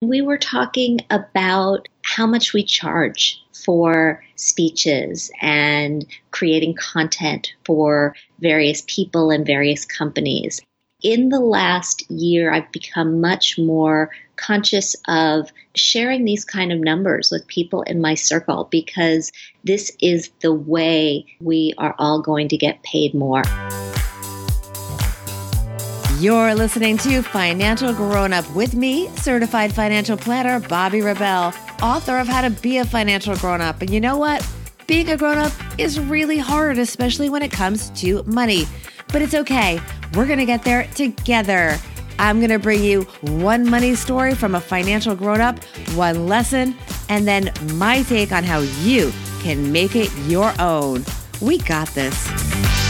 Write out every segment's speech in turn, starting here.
We were talking about how much we charge for speeches and creating content for various people and various companies. In the last year, I've become much more conscious of sharing these kind of numbers with people in my circle because this is the way we are all going to get paid more. You're listening to Financial Grown Up with me, certified financial planner Bobbi Rebell, author of How to Be a Financial Grown Up. And you know what? Being a grown up is really hard, especially when it comes to money. But it's okay. We're going to get there together. I'm going to bring you one money story from a financial grown up, one lesson, and then my take on how you can make it your own. We got this.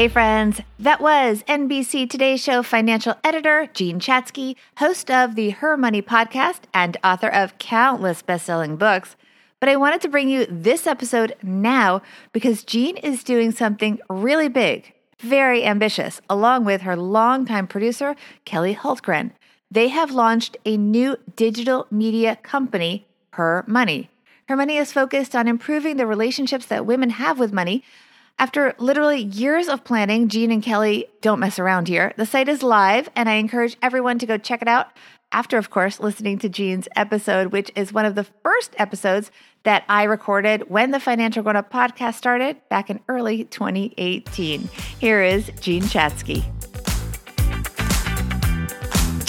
Hey, friends. That was NBC Today Show financial editor Jean Chatzky, host of the Her Money podcast and author of countless best selling books. But I wanted to bring you this episode now because Jean is doing something really big, very ambitious, along with her longtime producer, Kelly Hultgren. They have launched a new digital media company, Her Money. Her Money is focused on improving the relationships that women have with money after literally years of planning, Jean and Kelly don't mess around here. The site is live, and I encourage everyone to go check it out after, of course, listening to Jean's episode, which is one of the first episodes that I recorded when the Financial Grown Up podcast started back in early 2018. Here is Jean Chatzky.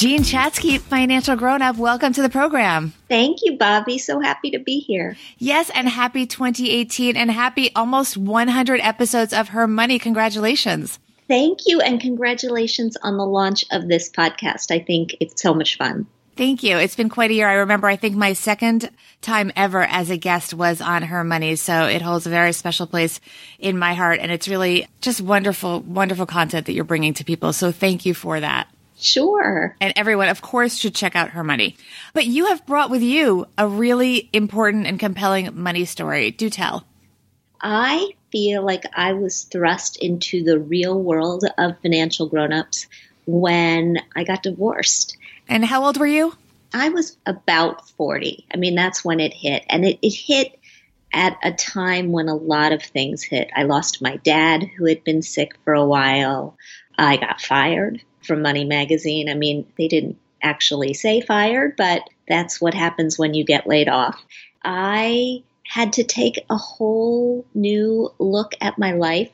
Jean Chatzky, financial grown up, welcome to the program. Thank you, Bobbi. So happy to be here. Yes, and happy 2018 and happy almost 100 episodes of Her Money. Congratulations. Thank you, and congratulations on the launch of this podcast. I think it's so much fun. Thank you. It's been quite a year. I remember, I think my second time ever as a guest was on Her Money. So it holds a very special place in my heart. And it's really just wonderful, wonderful content that you're bringing to people. So thank you for that. Sure. And everyone, of course, should check out her money. But you have brought with you a really important and compelling money story. Do tell. I feel like I was thrust into the real world of financial grown-ups when I got divorced. And how old were you? I was about 40. I mean, that's when it hit. And it, it hit at a time when a lot of things hit. I lost my dad, who had been sick for a while. I got fired from Money Magazine. I mean, they didn't actually say fired, but that's what happens when you get laid off. I had to take a whole new look at my life,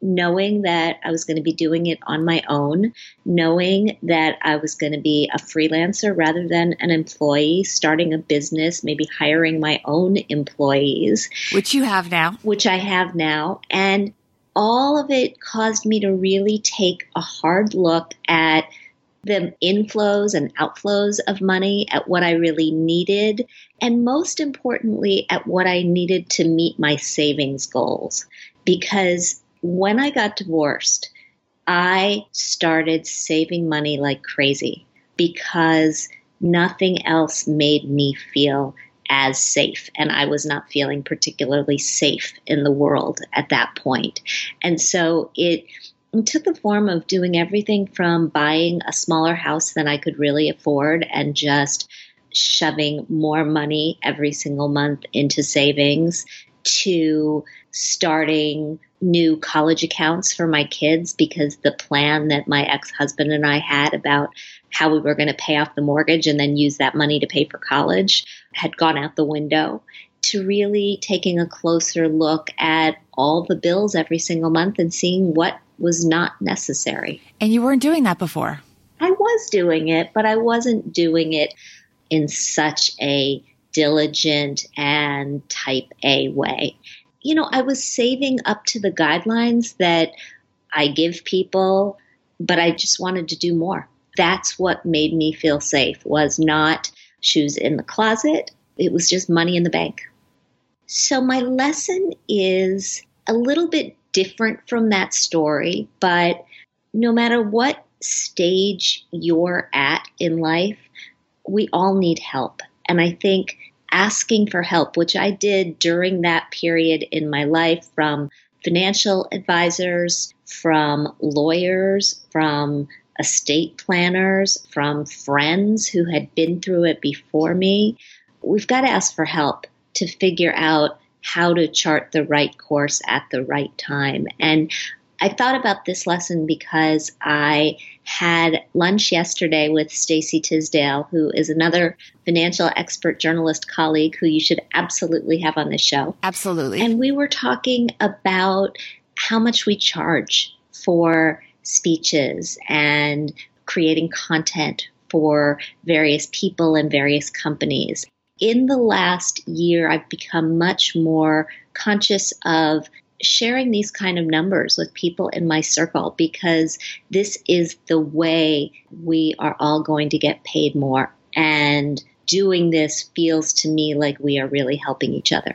knowing that I was going to be doing it on my own, knowing that I was going to be a freelancer rather than an employee, starting a business, maybe hiring my own employees. Which you have now. Which I have now. And all of it caused me to really take a hard look at the inflows and outflows of money, at what I really needed, and most importantly, at what I needed to meet my savings goals. Because when I got divorced, I started saving money like crazy because nothing else made me feel as safe. And I was not feeling particularly safe in the world at that point. And so it, it took the form of doing everything from buying a smaller house than I could really afford and just shoving more money every single month into savings to starting new college accounts for my kids because the plan that my ex husband and I had about how we were going to pay off the mortgage and then use that money to pay for college had gone out the window to really taking a closer look at all the bills every single month and seeing what was not necessary. And you weren't doing that before. I was doing it, but I wasn't doing it in such a diligent and type A way. You know, I was saving up to the guidelines that I give people, but I just wanted to do more. That's what made me feel safe was not shoes in the closet. It was just money in the bank. So my lesson is a little bit different from that story, but no matter what stage you're at in life, we all need help. And I think asking for help, which I did during that period in my life from financial advisors, from lawyers, from estate planners, from friends who had been through it before me. We've got to ask for help to figure out how to chart the right course at the right time. And I thought about this lesson because I had lunch yesterday with Stacey Tisdale, who is another financial expert journalist colleague who you should absolutely have on the show. Absolutely. And we were talking about how much we charge for speeches and creating content for various people and various companies. In the last year, I've become much more conscious of sharing these kind of numbers with people in my circle because this is the way we are all going to get paid more. And doing this feels to me like we are really helping each other.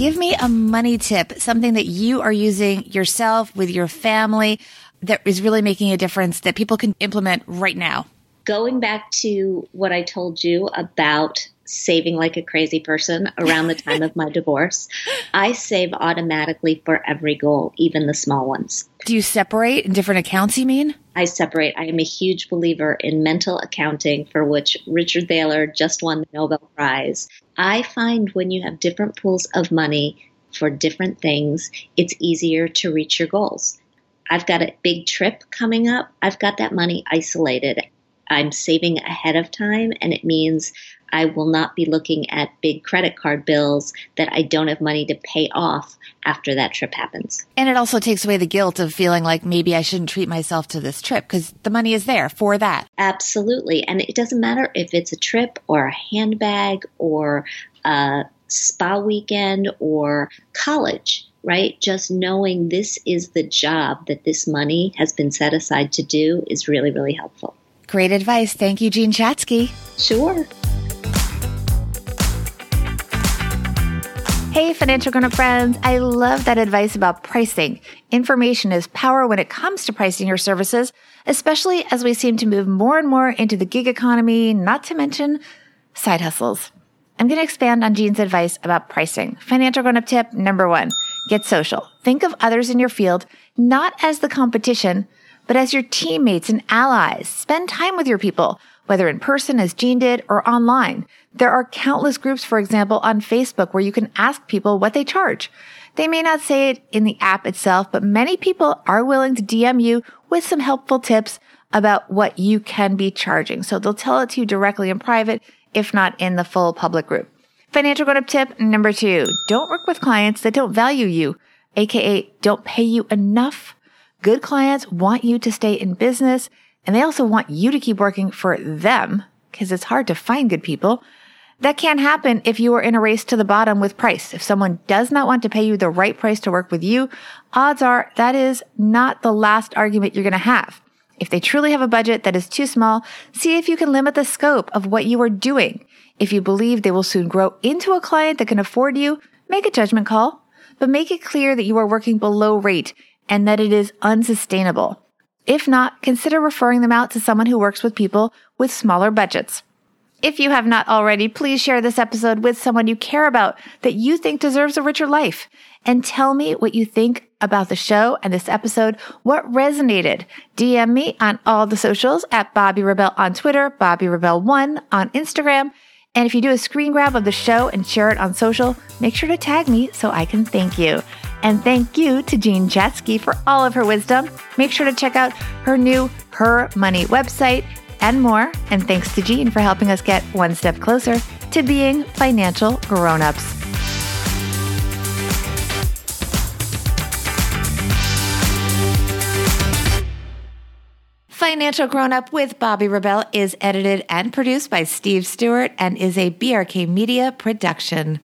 Give me a money tip, something that you are using yourself with your family that is really making a difference that people can implement right now. Going back to what I told you about saving like a crazy person around the time of my divorce. I save automatically for every goal, even the small ones. Do you separate in different accounts, you mean? I separate. I am a huge believer in mental accounting, for which Richard Thaler just won the Nobel Prize. I find when you have different pools of money for different things, it's easier to reach your goals. I've got a big trip coming up. I've got that money isolated. I'm saving ahead of time, and it means I will not be looking at big credit card bills that I don't have money to pay off after that trip happens. And it also takes away the guilt of feeling like maybe I shouldn't treat myself to this trip because the money is there for that. Absolutely. And it doesn't matter if it's a trip or a handbag or a spa weekend or college right? Just knowing this is the job that this money has been set aside to do is really, really helpful. Great advice. Thank you, Jean Chatzky. Sure. Financial grown up friends. I love that advice about pricing. Information is power when it comes to pricing your services, especially as we seem to move more and more into the gig economy, not to mention side hustles. I'm going to expand on Jean's advice about pricing. Financial grown up tip number one get social. Think of others in your field not as the competition, but as your teammates and allies. Spend time with your people whether in person as Jean did or online. There are countless groups, for example, on Facebook where you can ask people what they charge. They may not say it in the app itself, but many people are willing to DM you with some helpful tips about what you can be charging. So they'll tell it to you directly in private, if not in the full public group. Financial grown up tip number two, don't work with clients that don't value you, aka don't pay you enough. Good clients want you to stay in business and they also want you to keep working for them because it's hard to find good people. That can't happen if you are in a race to the bottom with price. If someone does not want to pay you the right price to work with you, odds are that is not the last argument you're going to have. If they truly have a budget that is too small, see if you can limit the scope of what you are doing. If you believe they will soon grow into a client that can afford you, make a judgment call, but make it clear that you are working below rate and that it is unsustainable. If not, consider referring them out to someone who works with people with smaller budgets. If you have not already, please share this episode with someone you care about that you think deserves a richer life. And tell me what you think about the show and this episode, what resonated. DM me on all the socials at Bobbi Rebell on Twitter, Bobbi Rebell1 on Instagram. And if you do a screen grab of the show and share it on social, make sure to tag me so I can thank you. And thank you to Jean Chatzky for all of her wisdom. Make sure to check out her new Her Money website and more. And thanks to Jean for helping us get one step closer to being financial grown-ups. Financial Grown Up with Bobbi Rebell is edited and produced by Steve Stewart and is a BRK Media production.